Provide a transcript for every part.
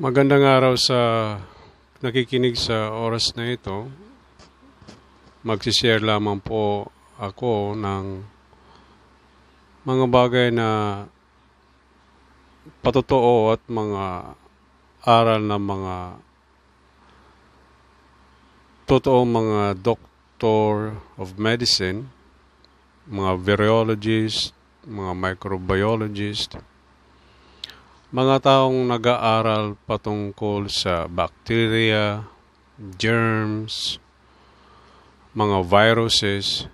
Magandang araw sa nakikinig sa oras na ito. Magsishare lamang po ako ng mga bagay na patotoo at mga aral ng mga totoong mga doctor of medicine, mga virologist, mga microbiologist, mga taong nag-aaral patungkol sa bacteria, germs, mga viruses.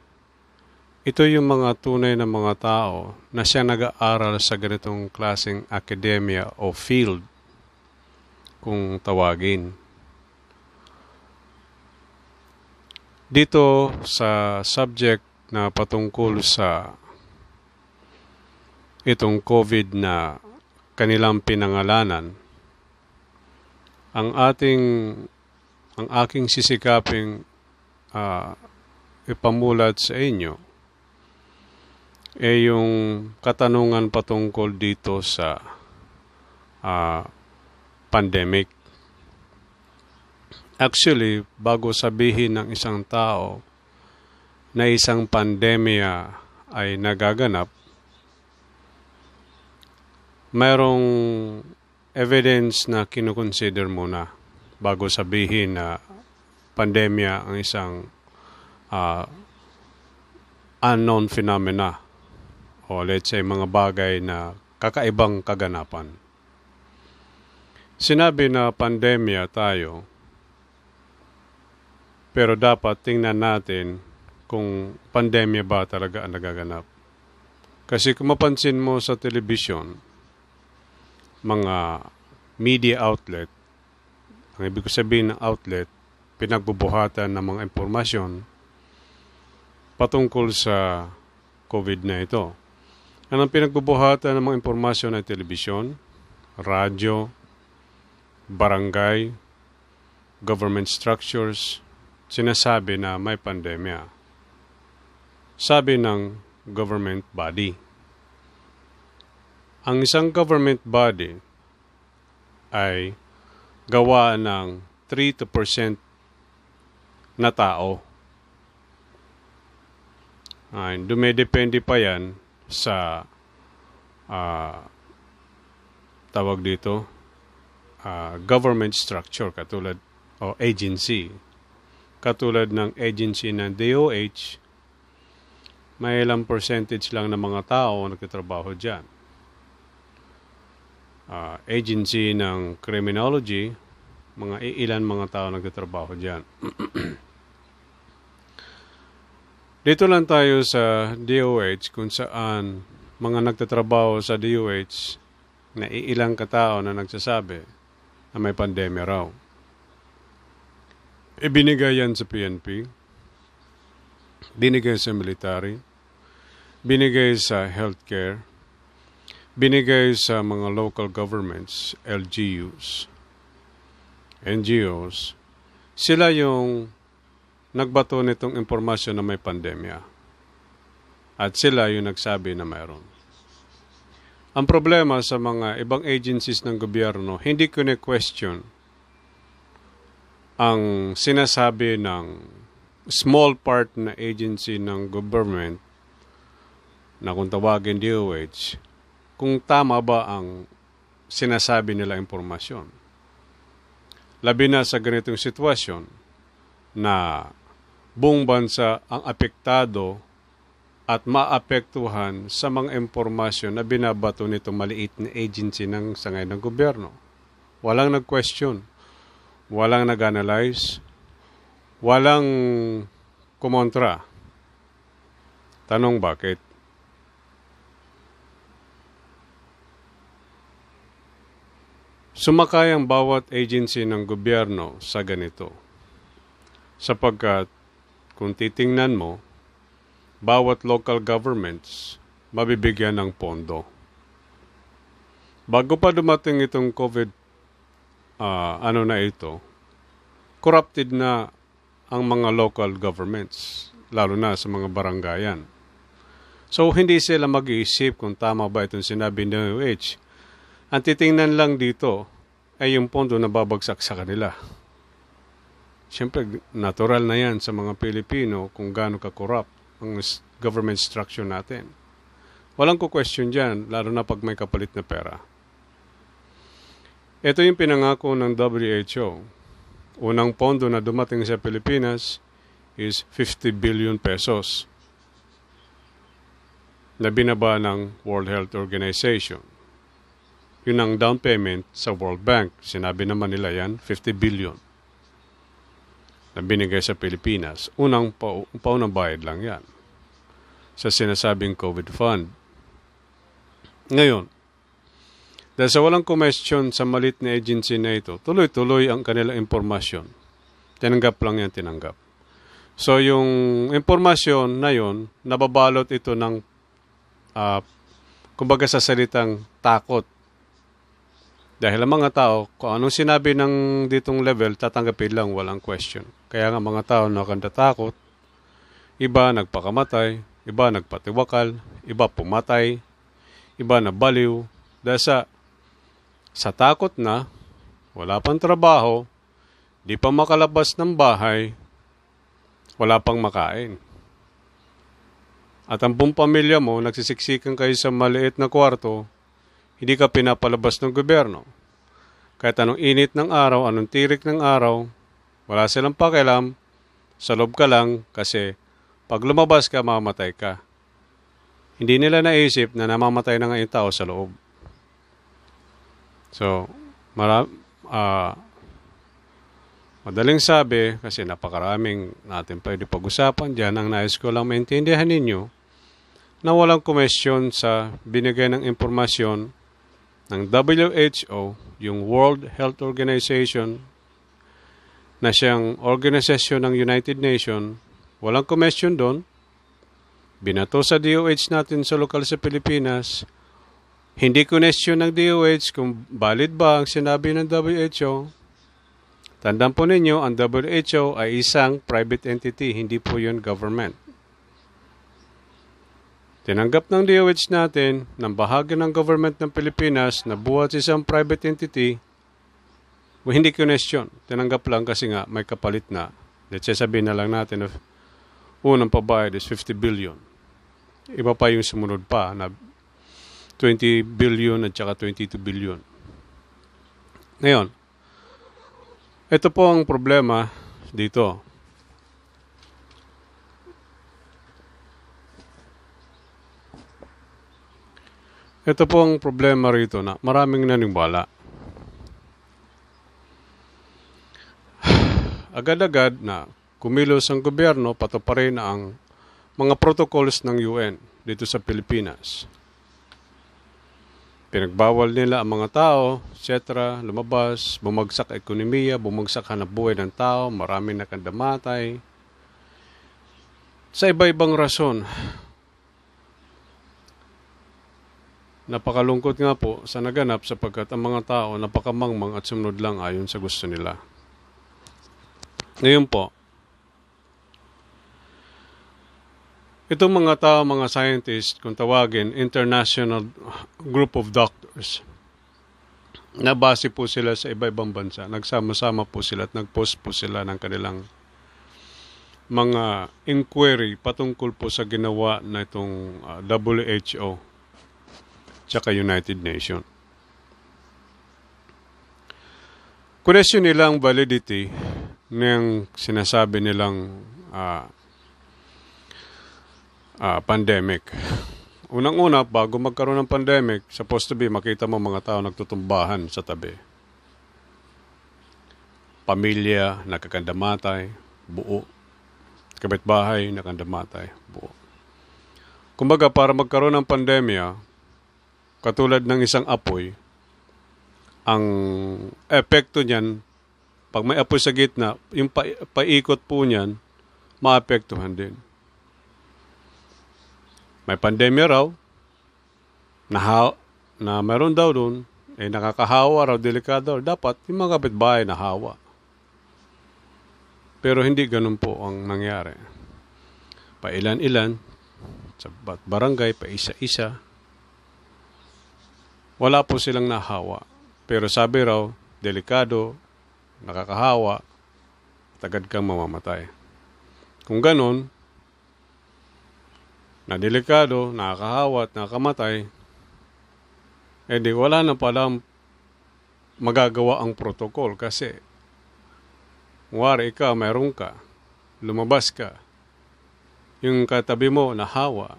Ito yung mga tunay na mga tao na siya nag-aaral sa ganitong klaseng academia o field kung tawagin. Dito sa subject na patungkol sa itong COVID na kanilang pinangalanan. Ang ating ang aking sisikaping uh, ipamulat sa inyo ay yung katanungan patungkol dito sa uh, pandemic. Actually, bago sabihin ng isang tao na isang pandemya ay nagaganap, mayroong evidence na kinukonsider muna bago sabihin na pandemya ang isang uh, unknown phenomena o let's say mga bagay na kakaibang kaganapan. Sinabi na pandemya tayo, pero dapat tingnan natin kung pandemya ba talaga ang nagaganap. Kasi kung mapansin mo sa telebisyon, mga media outlet, ang ibig sabihin ng outlet, pinagbubuhatan ng mga impormasyon patungkol sa COVID na ito. Ang pinagbubuhatan ng mga impormasyon ay telebisyon, radyo, barangay, government structures, sinasabi na may pandemya. Sabi ng government body. Ang isang government body ay gawa ng 3 percent na tao. Ay, dumedepende pa yan sa uh, tawag dito uh, government structure katulad o agency katulad ng agency ng DOH may ilang percentage lang ng mga tao nagtatrabaho dyan uh, agency ng criminology, mga ilan mga tao nagtatrabaho dyan. Dito lang tayo sa DOH kung saan mga nagtatrabaho sa DOH na iilang katao na nagsasabi na may pandemya raw. Ibinigay yan sa PNP, binigay sa military, binigay sa healthcare, binigay sa mga local governments, LGUs, NGOs, sila yung nagbato nitong impormasyon na may pandemya. At sila yung nagsabi na mayroon. Ang problema sa mga ibang agencies ng gobyerno, hindi ko na-question ang sinasabi ng small part na agency ng government na kung tawagin DOH kung tama ba ang sinasabi nila impormasyon. Labi na sa ganitong sitwasyon na buong bansa ang apektado at maapektuhan sa mga impormasyon na binabato nito maliit na agency ng sangay ng gobyerno. Walang nag-question, walang nag-analyze, walang kumontra. Tanong bakit? Sumakay ang bawat agency ng gobyerno sa ganito. Sapagkat kung titingnan mo, bawat local governments mabibigyan ng pondo. Bago pa dumating itong COVID uh, ano na ito, corrupted na ang mga local governments, lalo na sa mga barangayan. So, hindi sila mag-iisip kung tama ba itong sinabi ng UH ang titingnan lang dito ay yung pondo na babagsak sa kanila. Siyempre, natural na yan sa mga Pilipino kung gaano ka-corrupt ang government structure natin. Walang ko-question dyan, lalo na pag may kapalit na pera. Ito yung pinangako ng WHO. Unang pondo na dumating sa Pilipinas is 50 billion pesos na binaba ng World Health Organization. Yun ang down payment sa World Bank. Sinabi naman nila yan, 50 billion na binigay sa Pilipinas. Unang pa paunang bayad lang yan sa sinasabing COVID fund. Ngayon, dahil sa walang question sa malit na agency na ito, tuloy-tuloy ang kanilang impormasyon. Tinanggap lang yan, tinanggap. So, yung impormasyon na yon, nababalot ito ng, uh, kumbaga sa salitang takot. Dahil ang mga tao, kung anong sinabi ng ditong level, tatanggapin lang, walang question. Kaya nga mga tao nakandatakot, iba nagpakamatay, iba nagpatiwakal, iba pumatay, iba na baliw, dahil sa, sa takot na, wala pang trabaho, di pa makalabas ng bahay, wala pang makain. At ang buong pamilya mo, nagsisiksikan kayo sa maliit na kwarto, hindi ka pinapalabas ng gobyerno. Kahit anong init ng araw, anong tirik ng araw, wala silang pakialam, sa loob ka lang kasi pag lumabas ka, mamatay ka. Hindi nila naisip na namamatay na nga yung tao sa loob. So, mara, uh, madaling sabi, kasi napakaraming natin pwede pag-usapan dyan, ang nais ko lang maintindihan ninyo, na walang komisyon sa binigay ng impormasyon ng WHO, yung World Health Organization, na siyang organisasyon ng United Nations, walang komisyon doon, Binato sa DOH natin sa lokal sa Pilipinas, hindi question ng DOH kung valid ba ang sinabi ng WHO. Tandaan po ninyo, ang WHO ay isang private entity, hindi po yun government. Tinanggap ng DOH natin ng bahagi ng government ng Pilipinas na buhat isang private entity, well, hindi question. Tinanggap lang kasi nga may kapalit na. Let's say sabihin na lang natin of unang pabayad is 50 billion. Iba pa yung sumunod pa na 20 billion at saka 22 billion. Ngayon, ito po ang problema dito. Ito po ang problema rito na maraming naniniwala. Agad-agad na kumilos ang gobyerno, patuparin ang mga protocols ng UN dito sa Pilipinas. Pinagbawal nila ang mga tao, etc., lumabas, bumagsak ekonomiya, bumagsak hanap buhay ng tao, marami nakandamatay. Sa iba-ibang rason. Napakalungkot nga po sa naganap sapagkat ang mga tao napakamangmang at sumunod lang ayon sa gusto nila. Ngayon po, Itong mga tao, mga scientists, kung tawagin, international group of doctors, nabase po sila sa iba-ibang bansa. Nagsama-sama po sila at nag-post po sila ng kanilang mga inquiry patungkol po sa ginawa na itong uh, WHO tsaka United Nations. Question nilang validity ng sinasabi nilang uh, uh, pandemic. Unang-una, bago magkaroon ng pandemic, supposed to be makita mo mga tao nagtutumbahan sa tabi. Pamilya, nakakandamatay, buo. Kabitbahay, nakakandamatay, buo. Kumbaga, para magkaroon ng pandemya, katulad ng isang apoy, ang epekto niyan, pag may apoy sa gitna, yung pa, paikot po niyan, maapektuhan din may pandemya raw, na, na meron daw doon, eh nakakahawa raw, delikado dapat yung mga kapitbahay na hawa. Pero hindi ganun po ang nangyari. Pailan-ilan, sa barangay, pa isa-isa, wala po silang nahawa. Pero sabi raw delikado, nakakahawa, tagad kang mamamatay. Kung ganon, na delikado, nakakahawa at nakakamatay, edi wala na palang magagawa ang protocol kasi wari ikaw, mayroon ka, lumabas ka, yung katabi mo, nahawa,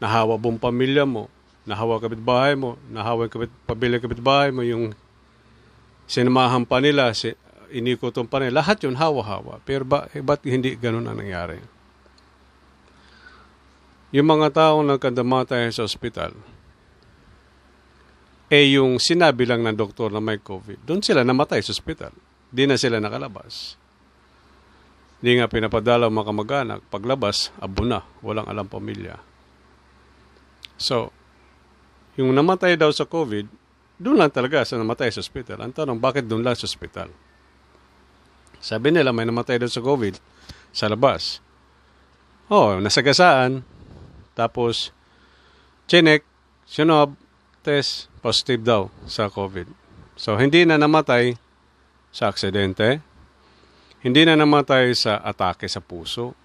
nahawa buong pamilya mo, nahawa kapitbahay mo, nahawa kapit, pabili kapitbahay mo, yung sinamahan pa nila, si, inikutan pa nila, lahat yun hawa-hawa. Pero ba, eh, ba't hindi ganun ang nangyari? Yung mga taong nagkandamatay sa ospital, eh yung sinabi lang ng doktor na may COVID, doon sila namatay sa ospital. Di na sila nakalabas. Di nga pinapadala ang mga kamag-anak. Paglabas, abo na. Walang alam pamilya. So, yung namatay daw sa COVID, doon lang talaga sa namatay sa ospital. Ang tanong, bakit doon lang sa ospital? Sabi nila, may namatay daw sa COVID sa labas. Oh, nasagasaan. Tapos, chinek, sinuab, test, positive daw sa COVID. So, hindi na namatay sa aksidente, hindi na namatay sa atake sa puso,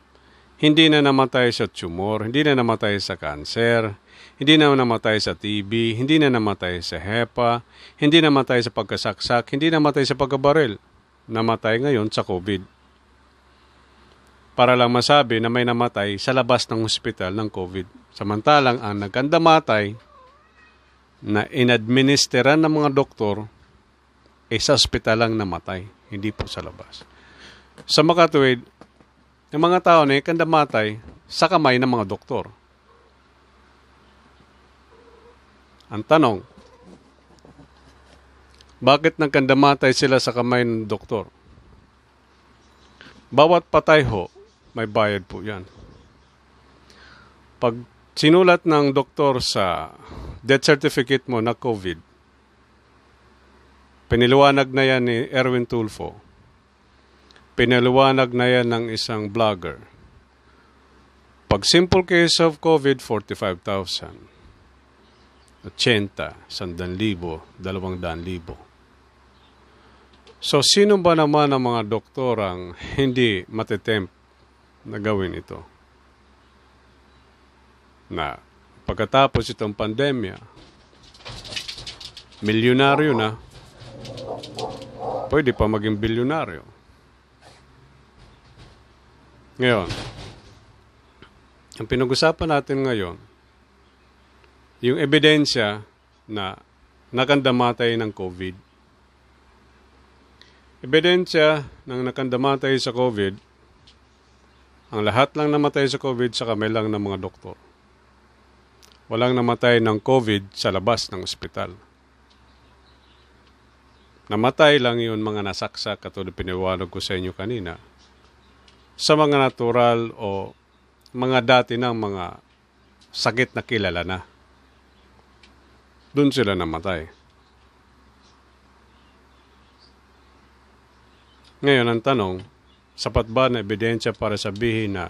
hindi na namatay sa tumor, hindi na namatay sa kanser, hindi na namatay sa TB, hindi na namatay sa HEPA, hindi na namatay sa pagkasaksak, hindi na namatay sa pagkabaril. Namatay ngayon sa COVID. Para lang masabi na may namatay sa labas ng ospital ng COVID. Samantalang ang nagkandamatay na inadministeran ng mga doktor ay sa ospital lang namatay, hindi po sa labas. Sa makatuwid, yung mga tao na kandamatay sa kamay ng mga doktor. Ang tanong, bakit nagkandamatay sila sa kamay ng doktor? Bawat patay ho, may bayad po yan. Pag sinulat ng doktor sa death certificate mo na COVID, piniliwanag na yan ni Erwin Tulfo, pinaliwanag na yan ng isang vlogger. Pag simple case of COVID, 45,000. 80, 100,000, 200,000. So, sino ba naman ang mga doktor ang hindi matitempt na gawin ito? Na pagkatapos itong pandemya, milyonaryo na, pwede pa maging bilyonaryo. Ngayon, ang pinag-usapan natin ngayon, yung ebidensya na nakandamatay ng COVID. Ebidensya ng nakandamatay sa COVID, ang lahat lang namatay sa COVID sa kamay lang ng mga doktor. Walang namatay ng COVID sa labas ng ospital. Namatay lang yun mga nasaksak katulad piniwanag ko sa inyo kanina. Sa mga natural o mga dati ng mga sakit na kilala na doon sila namatay. Ngayon, ang tanong, sapat ba na ebidensya para sabihin na,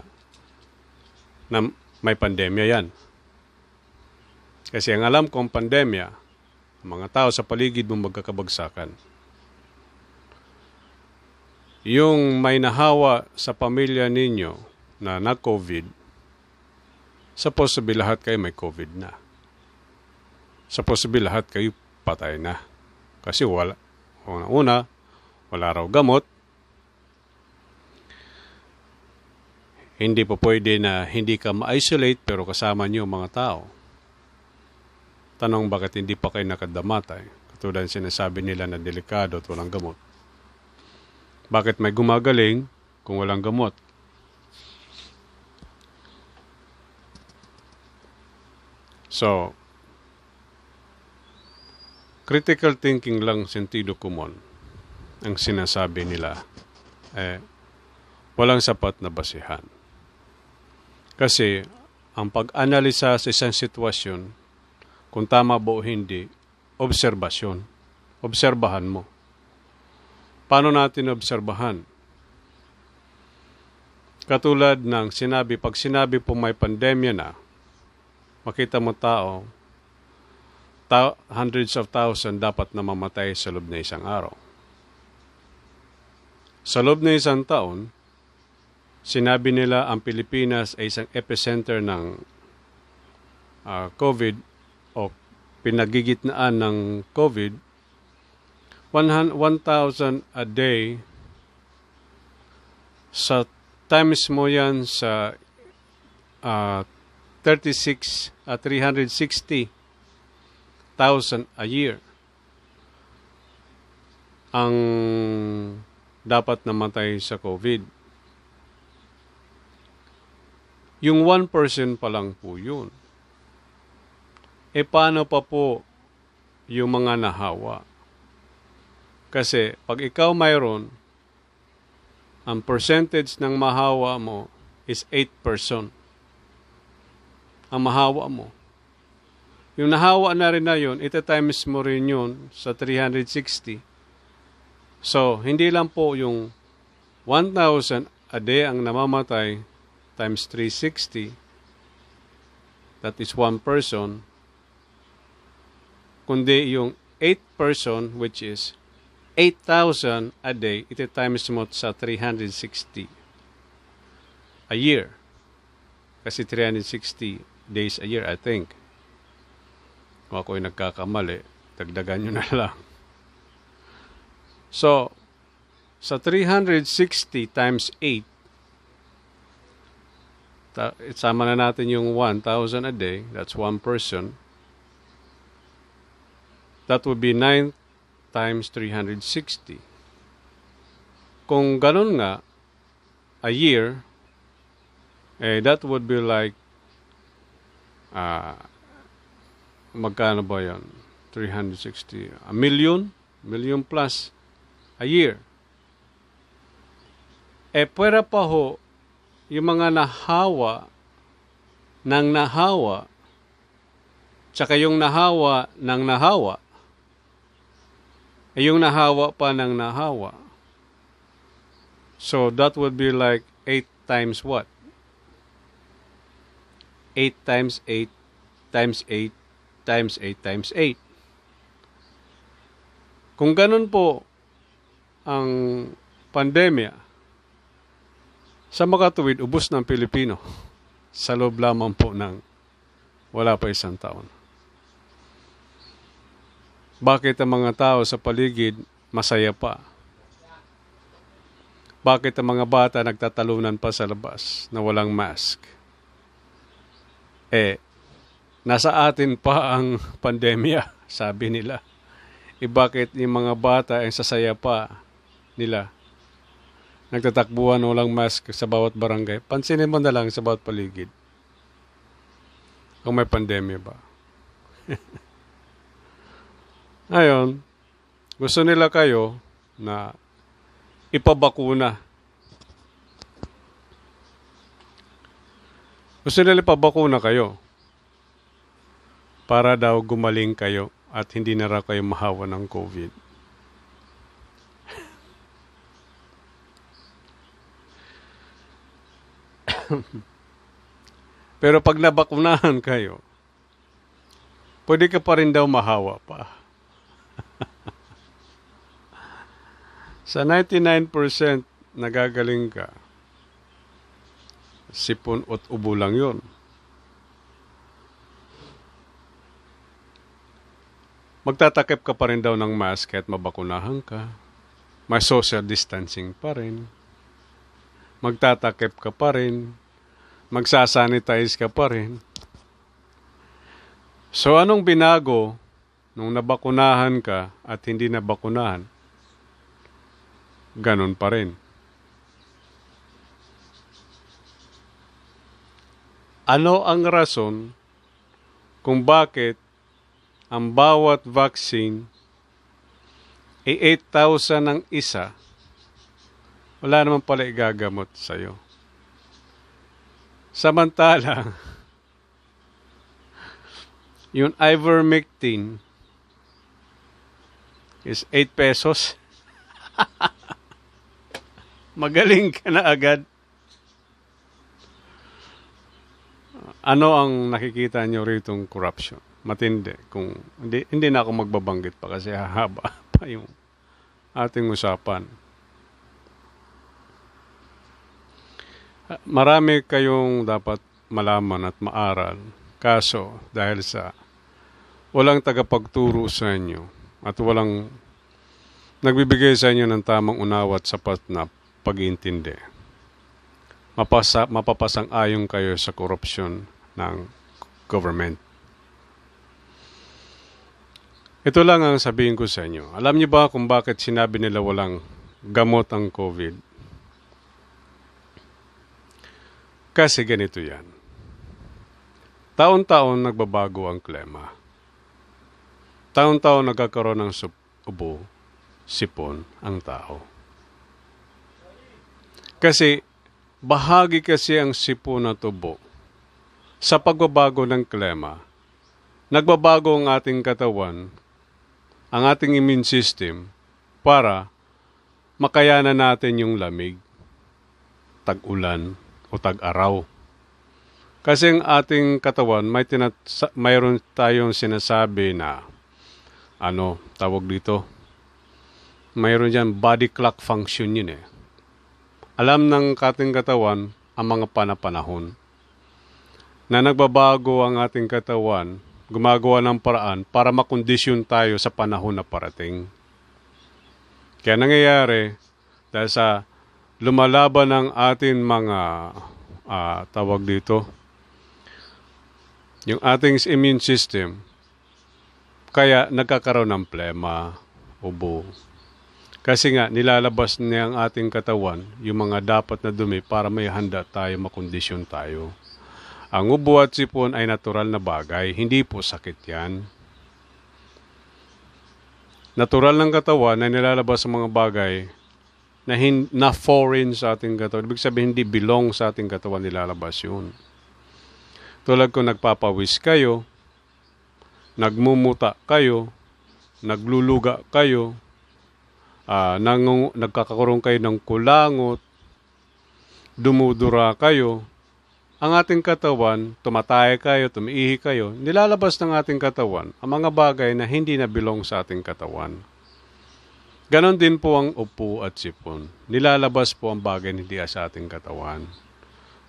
na may pandemya yan? Kasi ang alam kong pandemya, ang mga tao sa paligid mo magkakabagsakan. Yung may nahawa sa pamilya ninyo na na-COVID, sa possible lahat kayo may COVID na sa posible lahat kayo patay na. Kasi wala, una-una, wala raw gamot. Hindi po pwede na hindi ka ma-isolate pero kasama niyo mga tao. Tanong bakit hindi pa kayo nakadamatay? Katulad sinasabi nila na delikado at walang gamot. Bakit may gumagaling kung walang gamot? So, critical thinking lang sentido kumon ang sinasabi nila eh walang sapat na basihan. Kasi ang pag-analisa sa isang sitwasyon kung tama ba o hindi, obserbasyon. Obserbahan mo. Paano natin obserbahan? Katulad ng sinabi, pag sinabi po may pandemya na, makita mo tao, ta- hundreds of thousand dapat na mamatay sa loob na isang araw. Sa loob na isang taon, sinabi nila ang Pilipinas ay isang epicenter ng uh, COVID o pinagigitnaan ng COVID. 1,000 a day sa times mo yan sa uh, 36 at uh, 360 thousand a year ang dapat namatay sa COVID. Yung 1% pa lang po yun. E paano pa po yung mga nahawa? Kasi pag ikaw mayroon, ang percentage ng mahawa mo is 8%. Ang mahawa mo. Yung nahawa na rin na yun, ita times mo rin yun sa 360. So, hindi lang po yung 1,000 a day ang namamatay times 360. That is one person. Kundi yung 8 person which is 8,000 a day, ito times mo sa 360 a year. Kasi 360 days a year, I think. Kung ako'y nagkakamali, dagdagan nyo na lang. So, sa 360 times 8, ta- sama na natin yung 1,000 a day, that's one person. That would be 9 times 360. Kung ganun nga, a year, eh, that would be like uh, magkano ba yan? 360. A million? Million plus a year. E pwera pa ho, yung mga nahawa ng nahawa, tsaka yung nahawa ng nahawa, e yung nahawa pa ng nahawa. So that would be like 8 times what? 8 times 8 times 8 times 8 times 8. Kung ganun po ang pandemya, sa makatuwid, ubos ng Pilipino sa loob lamang po ng wala pa isang taon. Bakit ang mga tao sa paligid masaya pa? Bakit ang mga bata nagtatalunan pa sa labas na walang mask? Eh, nasa atin pa ang pandemya, sabi nila. E bakit yung mga bata ay sasaya pa nila? Nagtatakbuhan walang mask sa bawat barangay. Pansinin mo na lang sa bawat paligid. Kung may pandemya ba. Ngayon, gusto nila kayo na ipabakuna. Gusto nila ipabakuna kayo para daw gumaling kayo at hindi na raw kayo mahawa ng COVID. Pero pag nabakunahan kayo, pwede ka pa rin daw mahawa pa. Sa 99% nagagaling ka, sipon at ubo lang yun. Magtatakip ka pa rin daw ng mask at mabakunahan ka. May social distancing pa rin. Magtatakip ka pa rin. Magsasanitize ka pa rin. So anong binago nung nabakunahan ka at hindi nabakunahan? Ganon pa rin. Ano ang rason kung bakit ang bawat vaccine ay 8,000 ang isa, wala naman pala igagamot sa'yo. Samantala, yung ivermectin is 8 pesos. Magaling ka na agad. Ano ang nakikita nyo rito corruption? Matindi. Kung hindi, hindi na ako magbabanggit pa kasi hahaba pa yung ating usapan. Marami kayong dapat malaman at maaral. Kaso, dahil sa walang tagapagturo sa inyo at walang nagbibigay sa inyo ng tamang unawa at sapat na pag-iintindi, mapasa, mapapasang ayon kayo sa korupsyon ng government. Ito lang ang sabihin ko sa inyo. Alam niyo ba kung bakit sinabi nila walang gamot ang COVID? Kasi ganito yan. Taon-taon nagbabago ang klima. Taon-taon nagkakaroon ng ubo, sipon ang tao. Kasi bahagi kasi ang sipon at ubo sa pagbabago ng klima. Nagbabago ang ating katawan ang ating immune system para makayanan natin yung lamig, tag-ulan o tag-araw. Kasi ang ating katawan, may tinat- mayroon tayong sinasabi na ano, tawag dito, mayroon dyan body clock function yun eh. Alam ng ating katawan ang mga panapanahon na nagbabago ang ating katawan gumagawa ng paraan para makondisyon tayo sa panahon na parating. Kaya nangyayari, dahil sa lumalaban ng ating mga uh, tawag dito, yung ating immune system, kaya nagkakaroon ng plema, ubo. Kasi nga, nilalabas niya ang ating katawan, yung mga dapat na dumi para may handa tayo, makondisyon tayo. Ang ubo at sipon ay natural na bagay, hindi po sakit yan. Natural ng katawan na nilalabas sa mga bagay na, hin- na foreign sa ating katawan. Ibig sabihin, hindi belong sa ating katawan nilalabas yun. Tulad kung nagpapawis kayo, nagmumuta kayo, nagluluga kayo, uh, nang, nagkakaroon kayo ng kulangot, dumudura kayo, ang ating katawan, tumatay kayo, tumiihi kayo, nilalabas ng ating katawan ang mga bagay na hindi na bilong sa ating katawan. Ganon din po ang upo at sipon. Nilalabas po ang bagay na hindi sa ating katawan.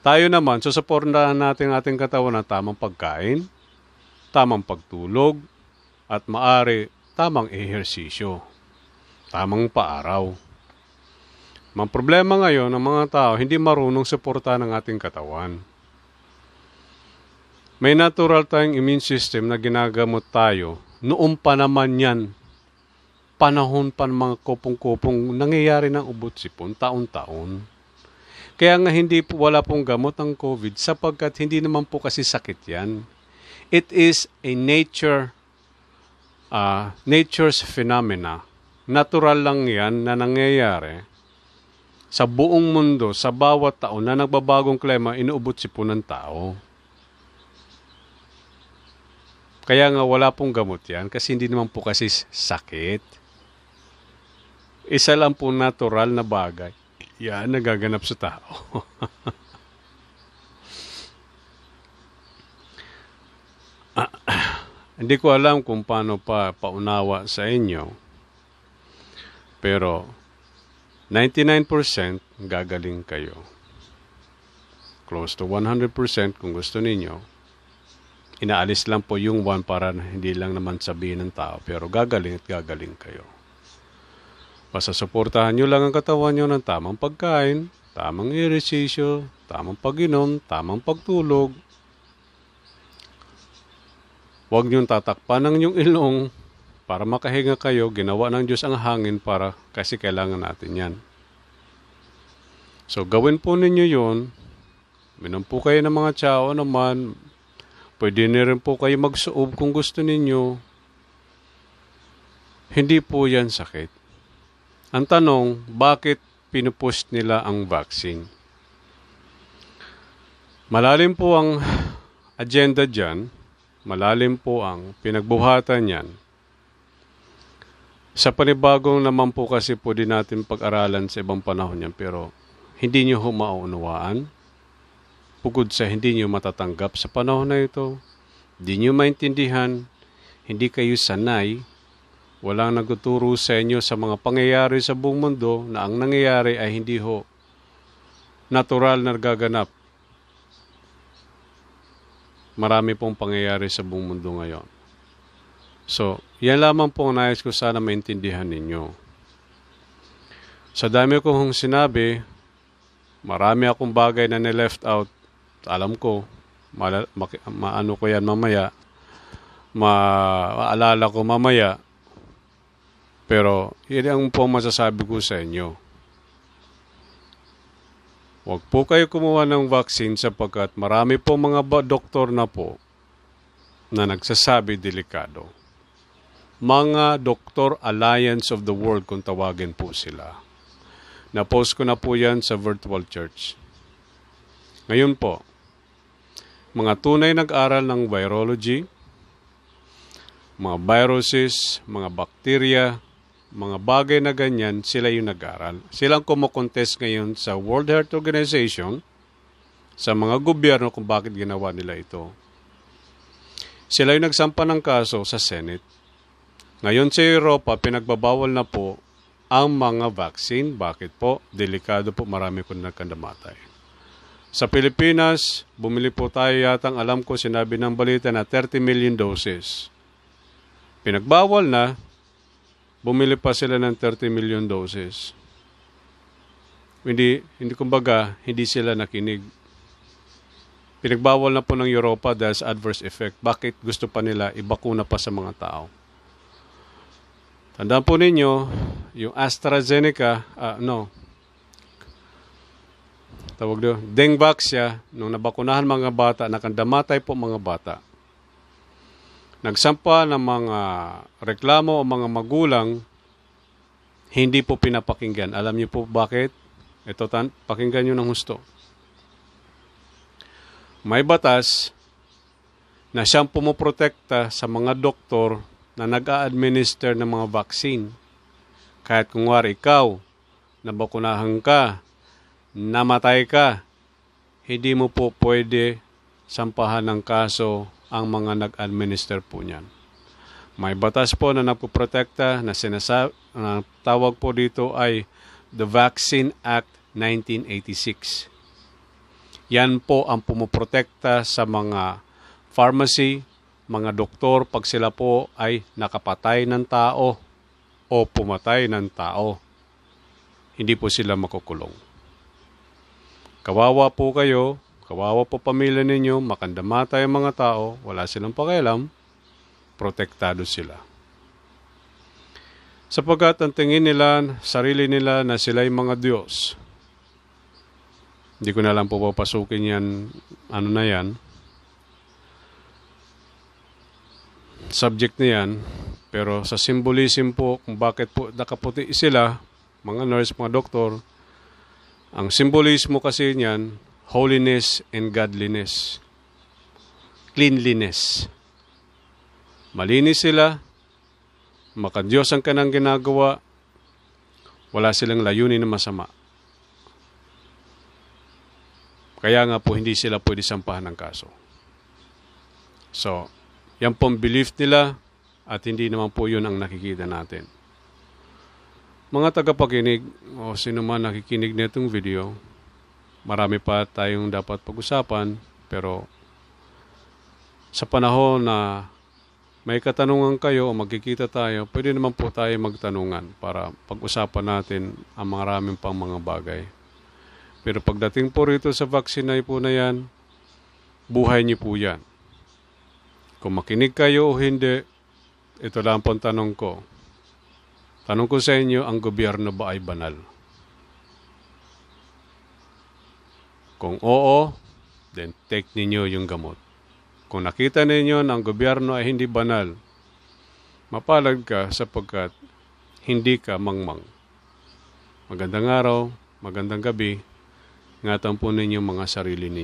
Tayo naman, susuportahan natin ating katawan ng tamang pagkain, tamang pagtulog, at maari tamang ehersisyo, tamang paaraw. Mang problema ngayon ng mga tao, hindi marunong suportahan ng ating katawan. May natural tayong immune system na ginagamot tayo. Noong pa naman yan, panahon pa mga kopong-kopong nangyayari ng ubot sipon taon-taon. Kaya nga hindi po, wala pong gamot ang COVID sapagkat hindi naman po kasi sakit yan. It is a nature, uh, nature's phenomena. Natural lang yan na nangyayari sa buong mundo, sa bawat taon na nagbabagong klima, inuubot sipon ng tao. Kaya nga wala pong gamot yan kasi hindi naman po kasi sakit. Isa lang po natural na bagay. Yan, nagaganap sa tao. hindi ko alam kung paano pa paunawa sa inyo. Pero 99% gagaling kayo. Close to 100% kung gusto ninyo inaalis lang po yung one para hindi lang naman sabihin ng tao. Pero gagaling at gagaling kayo. Basta suportahan nyo lang ang katawan nyo ng tamang pagkain, tamang ehersisyo, tamang pag-inom, tamang pagtulog. Huwag nyo tatakpan ng inyong ilong para makahinga kayo. Ginawa ng Diyos ang hangin para kasi kailangan natin yan. So gawin po ninyo yon. Minom po kayo ng mga tao naman, Pwede na rin po kayo magsuob kung gusto ninyo. Hindi po yan sakit. Ang tanong, bakit pinupost nila ang vaccine? Malalim po ang agenda dyan. Malalim po ang pinagbuhatan yan. Sa panibagong naman po kasi din natin pag-aralan sa ibang panahon yan pero hindi nyo humaunawaan bukod sa hindi nyo matatanggap sa panahon na ito, di nyo maintindihan, hindi kayo sanay, walang nagtuturo sa inyo sa mga pangyayari sa buong mundo na ang nangyayari ay hindi ho natural na nagaganap. Marami pong pangyayari sa buong mundo ngayon. So, yan lamang po ang nais ko sana maintindihan ninyo. Sa dami kong sinabi, marami akong bagay na ni-left out. Alam ko, ma- ma- maano ko yan mamaya, maalala ko mamaya. Pero, yun ang po masasabi ko sa inyo. Huwag po kayo kumuha ng vaccine sapagkat marami po mga ba- doktor na po na nagsasabi delikado. Mga Doctor Alliance of the World kung tawagin po sila. Na-post ko na po yan sa virtual church. Ngayon po, mga tunay nag-aral ng virology, mga viruses, mga bakterya, mga bagay na ganyan, sila yung nag-aral. Silang kumukontest ngayon sa World Health Organization, sa mga gobyerno kung bakit ginawa nila ito. Sila yung nagsampa ng kaso sa Senate. Ngayon sa Europa, pinagbabawal na po ang mga vaccine. Bakit po? Delikado po, marami po nagkandamatay. Sa Pilipinas, bumili po tayo yatang alam ko sinabi ng balita na 30 million doses. Pinagbawal na, bumili pa sila ng 30 million doses. Hindi, hindi kumbaga, hindi sila nakinig. Pinagbawal na po ng Europa dahil sa adverse effect. Bakit gusto pa nila ibakuna pa sa mga tao? Tandaan po ninyo, yung AstraZeneca, uh, no, tawag doon, Dengvaxia, nung nabakunahan mga bata, nakandamatay po mga bata. Nagsampa ng mga reklamo o mga magulang, hindi po pinapakinggan. Alam niyo po bakit? Ito, tan pakinggan niyo ng husto. May batas na siyang pumoprotekta sa mga doktor na nag-a-administer ng mga vaccine. Kahit kung wari ikaw, nabakunahan ka, namatay ka, hindi mo po pwede sampahan ng kaso ang mga nag-administer po niyan. May batas po na nagpoprotekta na sinasab na tawag po dito ay the Vaccine Act 1986. Yan po ang pumoprotekta sa mga pharmacy, mga doktor pag sila po ay nakapatay ng tao o pumatay ng tao. Hindi po sila makukulong. Kawawa po kayo, kawawa po pamilya ninyo, makandamata yung mga tao, wala silang pakialam, protektado sila. Sapagkat ang tingin nila, sarili nila na sila yung mga Diyos. Hindi ko na lang po papasukin yan, ano na yan, subject na yan, pero sa symbolism po, kung bakit po nakaputi sila, mga nurse, mga doktor, ang symbolismo kasi niyan, holiness and godliness. Cleanliness. Malinis sila, makadiyos ang kanang ginagawa, wala silang layunin na masama. Kaya nga po hindi sila pwede sampahan ng kaso. So, yan pong belief nila at hindi naman po yun ang nakikita natin. Mga tagapakinig o sino man nakikinig nitong video, marami pa tayong dapat pag-usapan pero sa panahon na may katanungan kayo o magkikita tayo, pwede naman po tayo magtanungan para pag-usapan natin ang maraming pang mga bagay. Pero pagdating po rito sa vaccine na po na yan, buhay niyo po yan. Kung makinig kayo o hindi, ito lang po ang tanong ko. Tanong ko sa inyo, ang gobyerno ba ay banal? Kung oo, then take ninyo yung gamot. Kung nakita ninyo na ang gobyerno ay hindi banal, mapalad ka sapagkat hindi ka mangmang. Magandang araw, magandang gabi, ngatan po ninyo mga sarili ninyo.